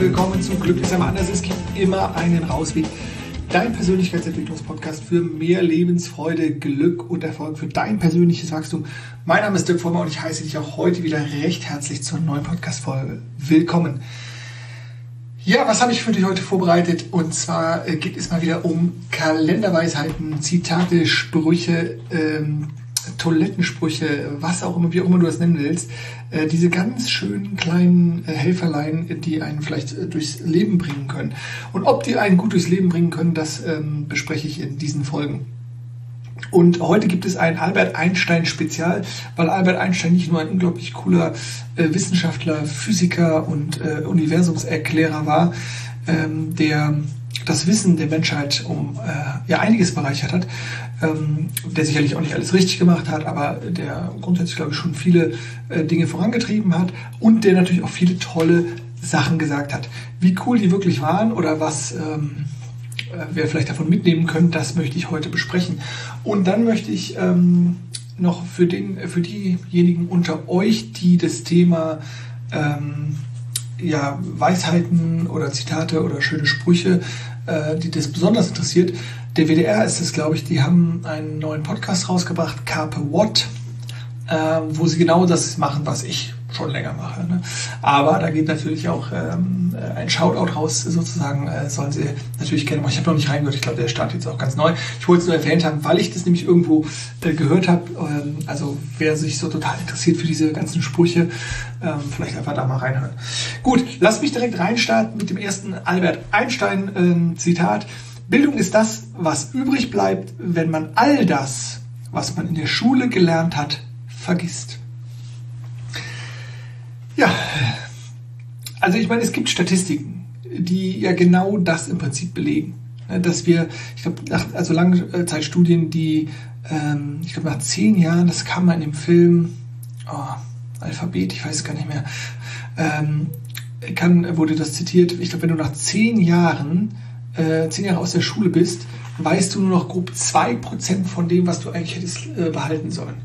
willkommen zu Glück ist aber anders. Es gibt immer einen Rausweg. Dein Persönlichkeitsentwicklungspodcast für mehr Lebensfreude, Glück und Erfolg für dein persönliches Wachstum. Mein Name ist Dirk Vollmer und ich heiße dich auch heute wieder recht herzlich zur neuen Podcast-Folge. Willkommen. Ja, was habe ich für dich heute vorbereitet? Und zwar äh, geht es mal wieder um Kalenderweisheiten, Zitate, Sprüche, ähm, Toilettensprüche, was auch immer, wie auch immer du das nennen willst, äh, diese ganz schönen kleinen äh, Helferlein, die einen vielleicht äh, durchs Leben bringen können. Und ob die einen gut durchs Leben bringen können, das ähm, bespreche ich in diesen Folgen. Und heute gibt es ein Albert Einstein Spezial, weil Albert Einstein nicht nur ein unglaublich cooler äh, Wissenschaftler, Physiker und äh, Universumserklärer war, ähm, der das Wissen der Menschheit um äh, ja einiges bereichert hat, ähm, der sicherlich auch nicht alles richtig gemacht hat, aber der grundsätzlich, glaube ich, schon viele äh, Dinge vorangetrieben hat und der natürlich auch viele tolle Sachen gesagt hat. Wie cool die wirklich waren oder was ähm, äh, wir vielleicht davon mitnehmen können, das möchte ich heute besprechen. Und dann möchte ich ähm, noch für, den, für diejenigen unter euch, die das Thema ähm, ja, Weisheiten oder Zitate oder schöne Sprüche, äh, die das besonders interessiert. Der WDR ist es, glaube ich, die haben einen neuen Podcast rausgebracht, Carpe What, äh, wo sie genau das machen, was ich schon länger mache. Ne? Aber da geht natürlich auch ähm, ein Shoutout raus, sozusagen, äh, sollen Sie natürlich kennen. Ich habe noch nicht reingehört, ich glaube, der startet jetzt auch ganz neu. Ich wollte es nur erwähnt haben, weil ich das nämlich irgendwo äh, gehört habe. Ähm, also wer sich so total interessiert für diese ganzen Sprüche, ähm, vielleicht einfach da mal reinhören. Gut, lass mich direkt reinstarten mit dem ersten Albert Einstein ähm, Zitat. Bildung ist das, was übrig bleibt, wenn man all das, was man in der Schule gelernt hat, vergisst. Ja, also ich meine, es gibt Statistiken, die ja genau das im Prinzip belegen. Ne, dass wir, ich glaube, nach also Langzeitstudien, die, ähm, ich glaube, nach zehn Jahren, das kam mal in dem Film, oh, Alphabet, ich weiß es gar nicht mehr, ähm, kann, wurde das zitiert, ich glaube, wenn du nach zehn Jahren, äh, zehn Jahre aus der Schule bist, weißt du nur noch grob zwei Prozent von dem, was du eigentlich hättest äh, behalten sollen.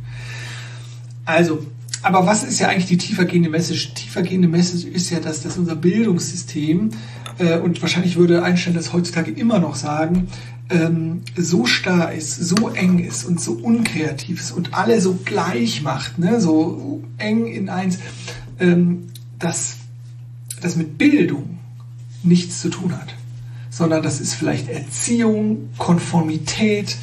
Also, aber was ist ja eigentlich die tiefergehende Message? Tiefergehende Message ist ja, dass, dass unser Bildungssystem, äh, und wahrscheinlich würde Einstein das heutzutage immer noch sagen, ähm, so starr ist, so eng ist und so unkreativ ist und alle so gleich macht, ne? so eng in eins, ähm, dass das mit Bildung nichts zu tun hat, sondern das ist vielleicht Erziehung, Konformität,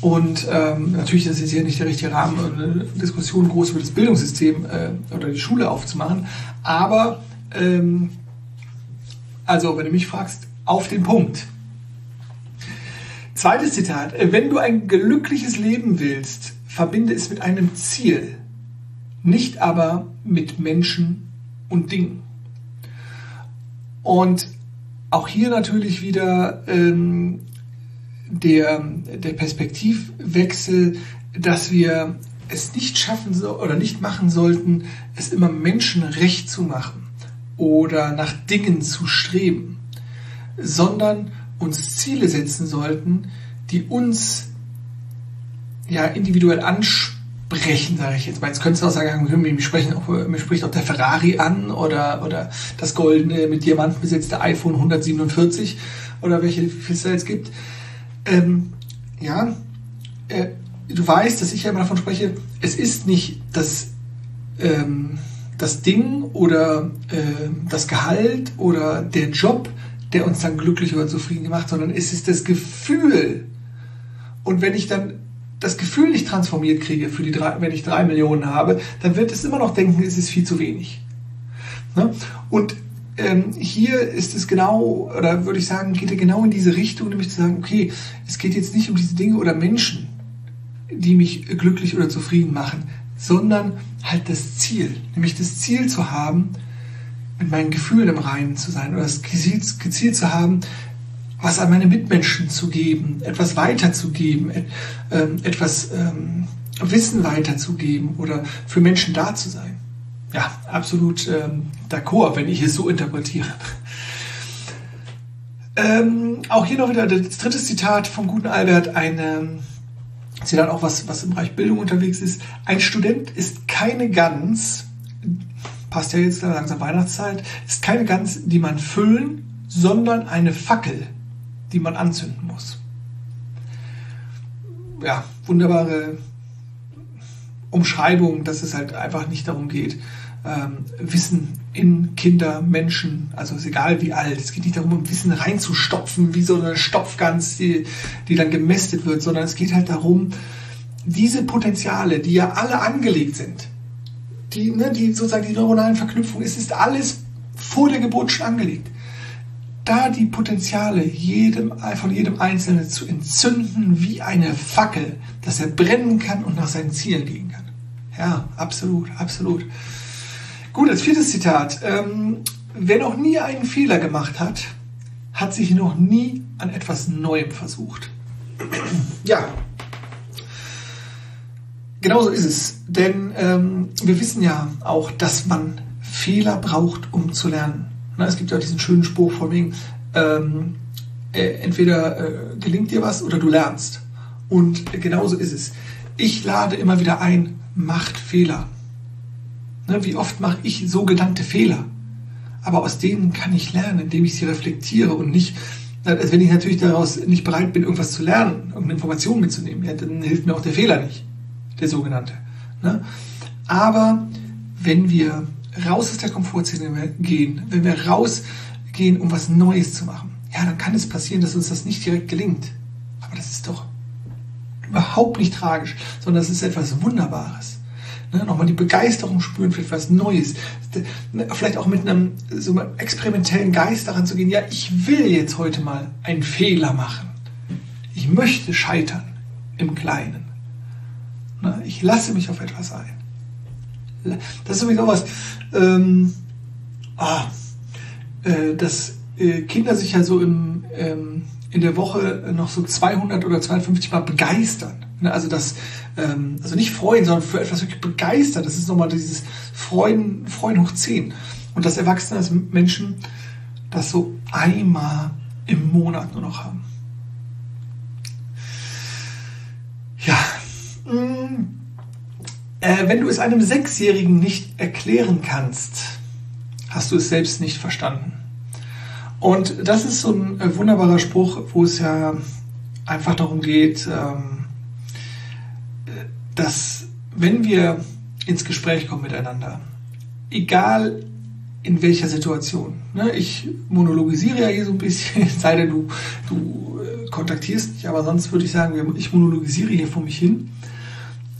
und ähm, natürlich ist es hier nicht der richtige Rahmen, eine Diskussion groß über das Bildungssystem äh, oder die Schule aufzumachen. Aber, ähm, also wenn du mich fragst, auf den Punkt. Zweites Zitat. Wenn du ein glückliches Leben willst, verbinde es mit einem Ziel, nicht aber mit Menschen und Dingen. Und auch hier natürlich wieder ähm, der, der Perspektivwechsel, dass wir es nicht schaffen so, oder nicht machen sollten, es immer Menschen recht zu machen oder nach Dingen zu streben, sondern uns Ziele setzen sollten, die uns ja individuell ansprechen, sage ich jetzt mal. Jetzt könntest du auch sagen, mich, sprechen auch, mich spricht auch der Ferrari an oder, oder das goldene mit Diamanten besetzte iPhone 147 oder welche es da jetzt gibt ähm, ja, äh, du weißt, dass ich ja immer davon spreche, es ist nicht das, ähm, das Ding oder äh, das Gehalt oder der Job, der uns dann glücklich oder zufrieden macht, sondern es ist das Gefühl. Und wenn ich dann das Gefühl nicht transformiert kriege, für die drei, wenn ich drei Millionen habe, dann wird es immer noch denken, es ist viel zu wenig. Ne? Und ähm, hier ist es genau, oder würde ich sagen, geht er genau in diese Richtung, nämlich zu sagen, okay, es geht jetzt nicht um diese Dinge oder Menschen, die mich glücklich oder zufrieden machen, sondern halt das Ziel, nämlich das Ziel zu haben, mit meinen Gefühlen im Reinen zu sein oder das Ziel, zu haben, was an meine Mitmenschen zu geben, etwas weiterzugeben, ähm, etwas ähm, Wissen weiterzugeben oder für Menschen da zu sein ja, absolut ähm, d'accord, wenn ich es so interpretiere. Ähm, auch hier noch wieder das dritte Zitat vom guten Albert, ein ähm, Zitat auch was, was im Bereich Bildung unterwegs ist. Ein Student ist keine Gans, passt ja jetzt langsam Weihnachtszeit, ist keine Gans, die man füllen, sondern eine Fackel, die man anzünden muss. Ja, wunderbare Umschreibung, dass es halt einfach nicht darum geht, ähm, Wissen in Kinder, Menschen, also ist egal wie alt, es geht nicht darum, um Wissen reinzustopfen, wie so eine Stopfgans, die, die dann gemästet wird, sondern es geht halt darum, diese Potenziale, die ja alle angelegt sind, die, ne, die sozusagen die neuronalen Verknüpfungen, es ist alles vor der Geburt schon angelegt. Da die Potenziale jedem, von jedem Einzelnen zu entzünden wie eine Fackel, dass er brennen kann und nach seinen Zielen gehen kann. Ja, absolut, absolut. Gut, als viertes Zitat. Ähm, wer noch nie einen Fehler gemacht hat, hat sich noch nie an etwas Neuem versucht. ja, genauso ist es. Denn ähm, wir wissen ja auch, dass man Fehler braucht, um zu lernen. Na, es gibt ja diesen schönen Spruch von wegen, ähm, äh, entweder äh, gelingt dir was oder du lernst. Und genauso ist es. Ich lade immer wieder ein, macht Fehler. Ne, wie oft mache ich sogenannte Fehler? Aber aus denen kann ich lernen, indem ich sie reflektiere und nicht, also wenn ich natürlich daraus nicht bereit bin, irgendwas zu lernen, irgendeine Information mitzunehmen, ja, dann hilft mir auch der Fehler nicht, der sogenannte. Ne? Aber wenn wir raus aus der Komfortzone gehen, wenn wir rausgehen, um was Neues zu machen, ja, dann kann es passieren, dass uns das nicht direkt gelingt. Aber das ist doch überhaupt nicht tragisch, sondern das ist etwas Wunderbares. Ne, nochmal die Begeisterung spüren für etwas Neues. Ne, vielleicht auch mit einem so einem experimentellen Geist daran zu gehen, ja, ich will jetzt heute mal einen Fehler machen. Ich möchte scheitern im Kleinen. Ne, ich lasse mich auf etwas ein. Das ist sowieso was, ähm, ah, äh, dass äh, Kinder sich ja so im, ähm, in der Woche noch so 200 oder 250 Mal begeistern. Ne, also das, ähm, also nicht freuen, sondern für etwas wirklich begeistert. Das ist nochmal dieses Freuen, Freuen hoch 10. Und das Erwachsene als Menschen das so einmal im Monat nur noch haben. Ja. Mm, äh, wenn du es einem Sechsjährigen nicht erklären kannst, hast du es selbst nicht verstanden. Und das ist so ein äh, wunderbarer Spruch, wo es ja einfach darum geht, ähm, dass wenn wir ins Gespräch kommen miteinander, egal in welcher Situation, ne, ich monologisiere ja hier so ein bisschen, sei denn du, du äh, kontaktierst mich, aber sonst würde ich sagen, ich monologisiere hier vor mich hin.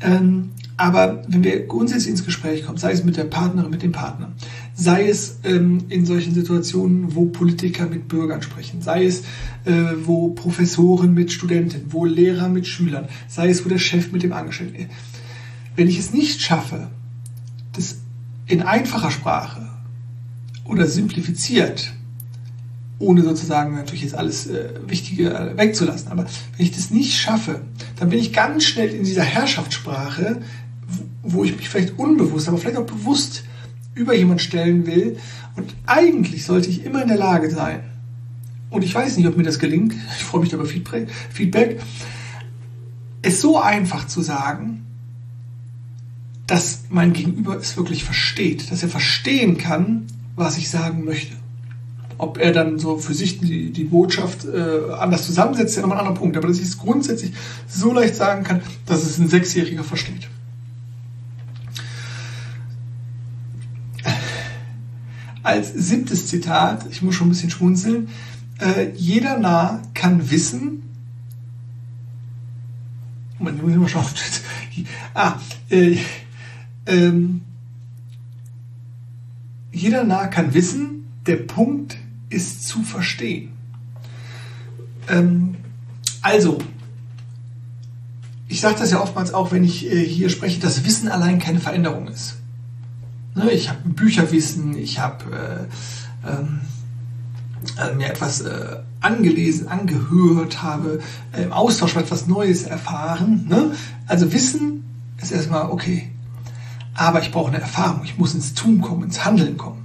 Ähm, aber wenn wir grundsätzlich ins Gespräch kommen, sei es mit der Partnerin, mit dem Partner, sei es ähm, in solchen Situationen, wo Politiker mit Bürgern sprechen, sei es, äh, wo Professoren mit Studenten, wo Lehrer mit Schülern, sei es, wo der Chef mit dem Angestellten. Wenn ich es nicht schaffe, das in einfacher Sprache oder simplifiziert, ohne sozusagen natürlich jetzt alles äh, Wichtige äh, wegzulassen, aber wenn ich das nicht schaffe, dann bin ich ganz schnell in dieser Herrschaftssprache, wo ich mich vielleicht unbewusst, aber vielleicht auch bewusst über jemand stellen will. Und eigentlich sollte ich immer in der Lage sein, und ich weiß nicht, ob mir das gelingt, ich freue mich über Feedback, es so einfach zu sagen, dass mein Gegenüber es wirklich versteht, dass er verstehen kann, was ich sagen möchte. Ob er dann so für sich die, die Botschaft äh, anders zusammensetzt, ist ja nochmal ein anderer Punkt. Aber dass ich es grundsätzlich so leicht sagen kann, dass es ein Sechsjähriger versteht. Als siebtes Zitat, ich muss schon ein bisschen schmunzeln, äh, jeder Narr kann wissen, Moment, muss ich schauen. ah, äh, ähm, jeder Narr kann wissen, der Punkt ist zu verstehen. Ähm, also, ich sage das ja oftmals auch, wenn ich äh, hier spreche, dass Wissen allein keine Veränderung ist. Ne, ich habe Bücherwissen, ich habe äh, ähm, äh, mir etwas äh, angelesen, angehört, habe äh, im Austausch etwas Neues erfahren. Ne? Also Wissen ist erstmal okay. Aber ich brauche eine Erfahrung. Ich muss ins Tun kommen, ins Handeln kommen.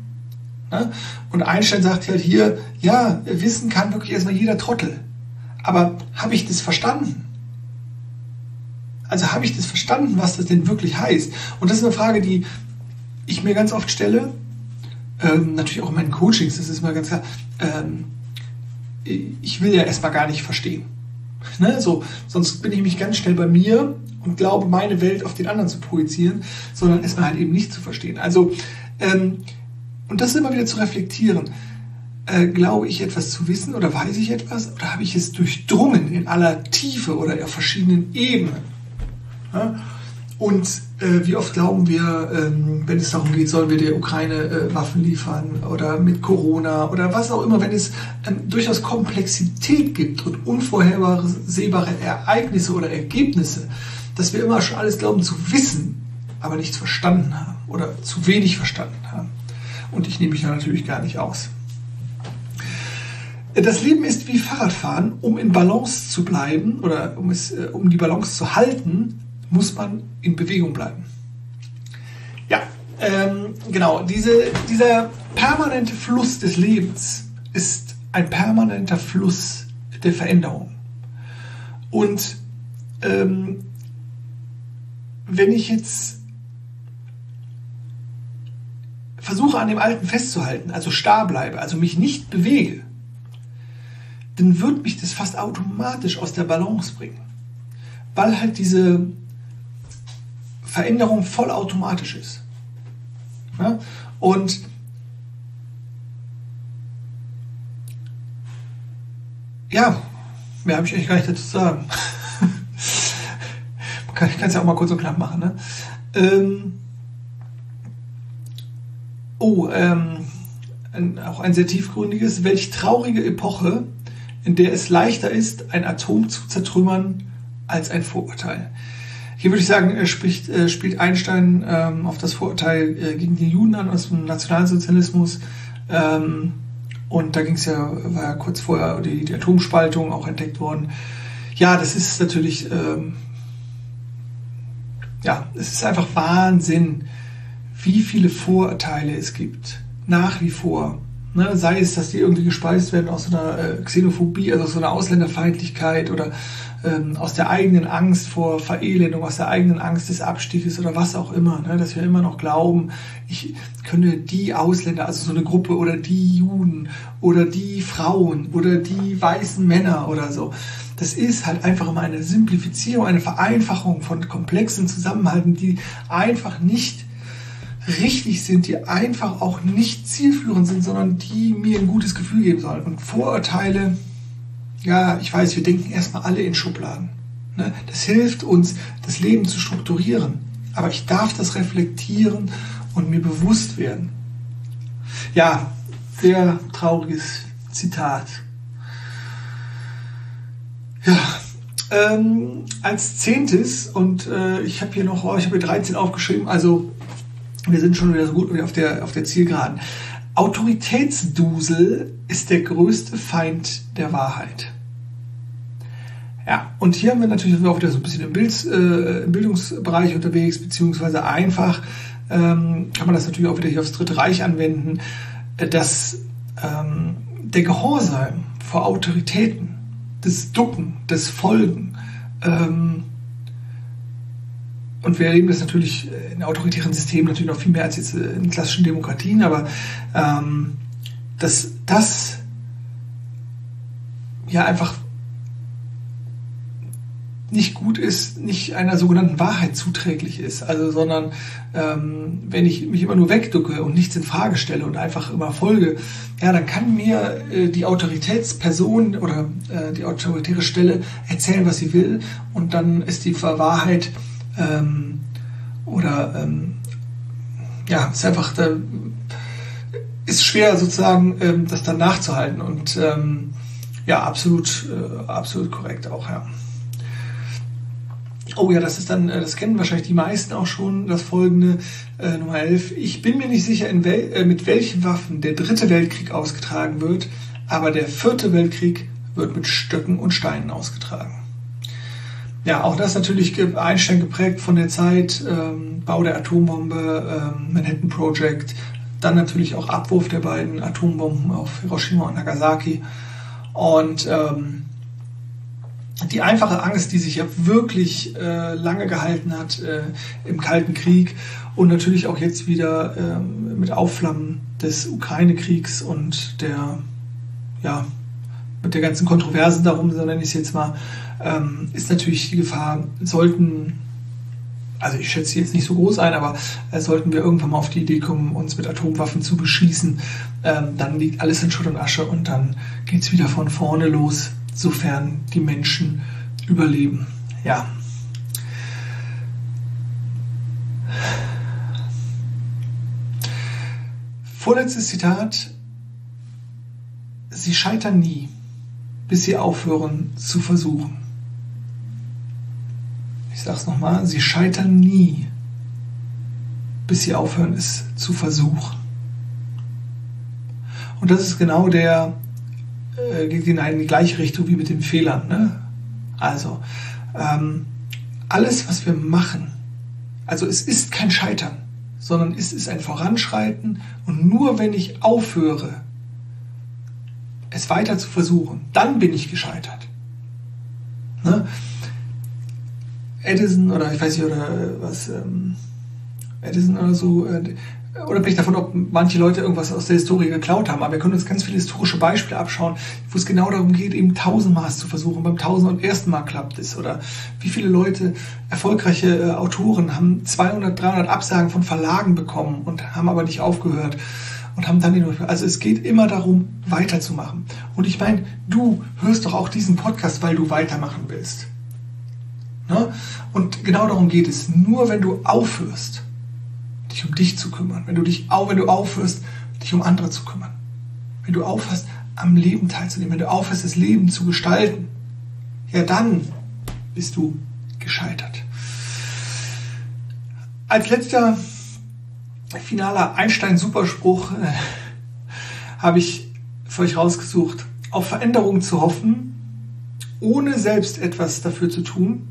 Ne? Und Einstein sagt halt hier, ja, Wissen kann wirklich erstmal jeder Trottel. Aber habe ich das verstanden? Also habe ich das verstanden, was das denn wirklich heißt? Und das ist eine Frage, die ich mir ganz oft stelle, ähm, natürlich auch in meinen Coachings, das ist mal ganz klar, ähm, ich will ja erstmal gar nicht verstehen. Ne? So, sonst bin ich mich ganz schnell bei mir und glaube, meine Welt auf den anderen zu projizieren, sondern erstmal halt eben nicht zu verstehen. Also, ähm, und das immer wieder zu reflektieren. Äh, glaube ich etwas zu wissen oder weiß ich etwas oder habe ich es durchdrungen in aller Tiefe oder auf verschiedenen Ebenen? Ja? Und äh, wie oft glauben wir, ähm, wenn es darum geht, sollen wir der Ukraine äh, Waffen liefern oder mit Corona oder was auch immer, wenn es ähm, durchaus Komplexität gibt und unvorhersehbare Ereignisse oder Ergebnisse, dass wir immer schon alles glauben zu wissen, aber nichts verstanden haben oder zu wenig verstanden haben. Und ich nehme mich da natürlich gar nicht aus. Das Leben ist wie Fahrradfahren. Um in Balance zu bleiben oder um, es, äh, um die Balance zu halten, muss man in Bewegung bleiben. Ja, ähm, genau. Diese, dieser permanente Fluss des Lebens ist ein permanenter Fluss der Veränderung. Und ähm, wenn ich jetzt versuche an dem Alten festzuhalten, also starr bleibe, also mich nicht bewege, dann wird mich das fast automatisch aus der Balance bringen. Weil halt diese Veränderung vollautomatisch ist. Ja? Und ja, mehr habe ich eigentlich gar nicht dazu zu sagen. ich kann es ja auch mal kurz und knapp machen. Ne? Ähm, oh, ähm, ein, auch ein sehr tiefgründiges. Welch traurige Epoche, in der es leichter ist, ein Atom zu zertrümmern als ein Vorurteil. Hier würde ich sagen, äh, spricht, äh, spielt Einstein ähm, auf das Vorurteil äh, gegen die Juden an aus dem Nationalsozialismus. Ähm, und da ging es ja, war ja kurz vorher die, die Atomspaltung auch entdeckt worden. Ja, das ist natürlich, ähm, ja, es ist einfach Wahnsinn, wie viele Vorurteile es gibt. Nach wie vor. Ne, sei es, dass die irgendwie gespeist werden aus so einer äh, Xenophobie, also aus so einer Ausländerfeindlichkeit oder ähm, aus der eigenen Angst vor Verelendung, aus der eigenen Angst des Abstieges oder was auch immer, ne? dass wir immer noch glauben, ich könnte die Ausländer, also so eine Gruppe oder die Juden oder die Frauen oder die weißen Männer oder so. Das ist halt einfach immer eine Simplifizierung, eine Vereinfachung von komplexen Zusammenhalten, die einfach nicht richtig sind, die einfach auch nicht zielführend sind, sondern die mir ein gutes Gefühl geben sollen. Und Vorurteile, ja, ich weiß, wir denken erstmal alle in Schubladen. Ne? Das hilft uns, das Leben zu strukturieren. Aber ich darf das reflektieren und mir bewusst werden. Ja, sehr trauriges Zitat. Ja, ähm, als zehntes, und äh, ich habe hier noch, oh, ich habe hier 13 aufgeschrieben, also wir sind schon wieder so gut auf der, auf der Zielgeraden. Autoritätsdusel ist der größte Feind der Wahrheit. Ja, und hier haben wir natürlich auch wieder so ein bisschen im, Bild, äh, im Bildungsbereich unterwegs, beziehungsweise einfach ähm, kann man das natürlich auch wieder hier aufs Dritte Reich anwenden, dass ähm, der Gehorsam vor Autoritäten, das Ducken, das Folgen, ähm, und wir erleben das natürlich in autoritären Systemen natürlich noch viel mehr als jetzt in klassischen Demokratien, aber ähm, dass das ja einfach nicht gut ist, nicht einer sogenannten Wahrheit zuträglich ist. Also, sondern ähm, wenn ich mich immer nur wegducke und nichts in Frage stelle und einfach immer folge, ja, dann kann mir äh, die Autoritätsperson oder äh, die autoritäre Stelle erzählen, was sie will, und dann ist die Wahrheit ähm, oder ähm, ja, ist einfach da ist schwer sozusagen ähm, das dann nachzuhalten und ähm, ja, absolut, äh, absolut korrekt auch, ja. Oh ja, das ist dann, äh, das kennen wahrscheinlich die meisten auch schon, das folgende, äh, Nummer 11. Ich bin mir nicht sicher, wel äh, mit welchen Waffen der dritte Weltkrieg ausgetragen wird, aber der vierte Weltkrieg wird mit Stöcken und Steinen ausgetragen. Ja, auch das natürlich Einstein geprägt von der Zeit, ähm, Bau der Atombombe, ähm, Manhattan Project, dann natürlich auch Abwurf der beiden Atombomben auf Hiroshima und Nagasaki. Und ähm, die einfache Angst, die sich ja wirklich äh, lange gehalten hat äh, im Kalten Krieg und natürlich auch jetzt wieder äh, mit Aufflammen des Ukraine-Kriegs und der, ja, mit der ganzen Kontroversen darum, so nenne ich es jetzt mal, ähm, ist natürlich die Gefahr, sollten, also ich schätze jetzt nicht so groß ein, aber äh, sollten wir irgendwann mal auf die Idee kommen, uns mit Atomwaffen zu beschießen, ähm, dann liegt alles in Schutt und Asche und dann geht es wieder von vorne los sofern die Menschen überleben. Ja. Vorletztes Zitat. Sie scheitern nie, bis sie aufhören zu versuchen. Ich sage es nochmal, sie scheitern nie, bis sie aufhören es zu versuchen. Und das ist genau der äh, geht in eine gleiche Richtung wie mit den Fehlern. Ne? Also, ähm, alles, was wir machen, also es ist kein Scheitern, sondern es ist ein Voranschreiten und nur wenn ich aufhöre, es weiter zu versuchen, dann bin ich gescheitert. Ne? Edison oder ich weiß nicht, oder was, ähm, Edison oder so, äh, unabhängig davon, ob manche Leute irgendwas aus der Historie geklaut haben, aber wir können uns ganz viele historische Beispiele abschauen, wo es genau darum geht, eben tausendmal zu versuchen. Beim tausend und ersten Mal klappt es. Oder wie viele Leute, erfolgreiche äh, Autoren, haben 200, 300 Absagen von Verlagen bekommen und haben aber nicht aufgehört und haben dann den Also es geht immer darum, weiterzumachen. Und ich meine, du hörst doch auch diesen Podcast, weil du weitermachen willst. Ne? Und genau darum geht es. Nur wenn du aufhörst, dich um dich zu kümmern, wenn du dich auch, wenn du aufhörst, dich um andere zu kümmern, wenn du aufhörst, am Leben teilzunehmen, wenn du aufhörst, das Leben zu gestalten, ja dann bist du gescheitert. Als letzter finaler Einstein-Superspruch äh, habe ich für euch rausgesucht, auf Veränderungen zu hoffen, ohne selbst etwas dafür zu tun,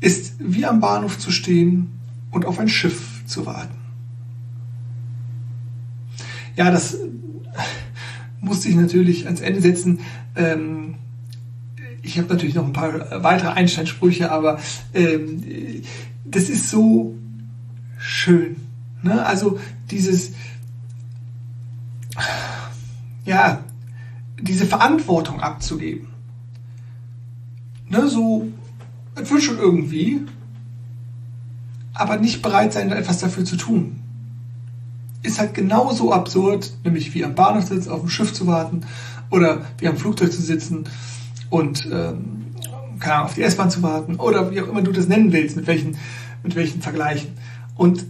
ist wie am Bahnhof zu stehen und auf ein Schiff zu warten. Ja, das musste ich natürlich ans Ende setzen. Ähm, ich habe natürlich noch ein paar weitere Einstein-Sprüche, aber ähm, das ist so schön. Ne? Also dieses, ja, diese Verantwortung abzugeben. Ne, so, es wird schon irgendwie, aber nicht bereit sein, etwas dafür zu tun. Ist halt genauso absurd, nämlich wie am Bahnhof sitzen, auf dem Schiff zu warten oder wie am Flugzeug zu sitzen und ähm, keine Ahnung, auf die S-Bahn zu warten oder wie auch immer du das nennen willst, mit welchen, mit welchen Vergleichen. Und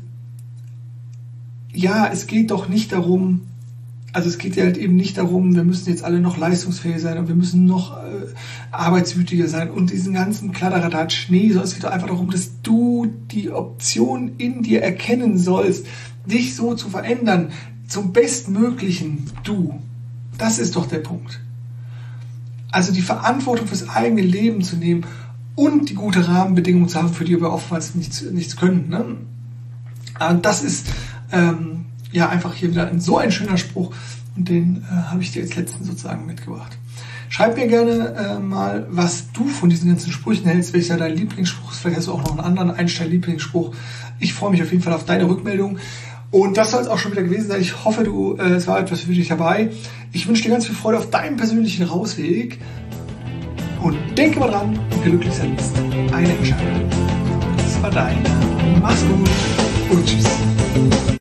ja, es geht doch nicht darum, also es geht ja halt eben nicht darum, wir müssen jetzt alle noch leistungsfähig sein und wir müssen noch äh, arbeitswütiger sein und diesen ganzen Kladderadatsch. Nee, sondern es geht doch einfach darum, dass du die Option in dir erkennen sollst, dich so zu verändern, zum bestmöglichen du. Das ist doch der Punkt. Also die Verantwortung fürs eigene Leben zu nehmen und die gute Rahmenbedingungen zu haben, für die wir oftmals nichts, nichts können. Ne? Das ist ähm, ja, einfach hier wieder ein, so ein schöner Spruch und den äh, habe ich dir jetzt letzten sozusagen mitgebracht. Schreib mir gerne äh, mal, was du von diesen ganzen Sprüchen hältst, welcher dein Lieblingsspruch ist. Vielleicht hast du auch noch einen anderen Einstein-Lieblingsspruch. Ich freue mich auf jeden Fall auf deine Rückmeldung. Und das soll es auch schon wieder gewesen sein. Ich hoffe, du, äh, es war etwas für dich dabei. Ich wünsche dir ganz viel Freude auf deinem persönlichen Rausweg. Und denke mal dran, glücklich sein ist eine Entscheidung. Das war dein. Mach's gut.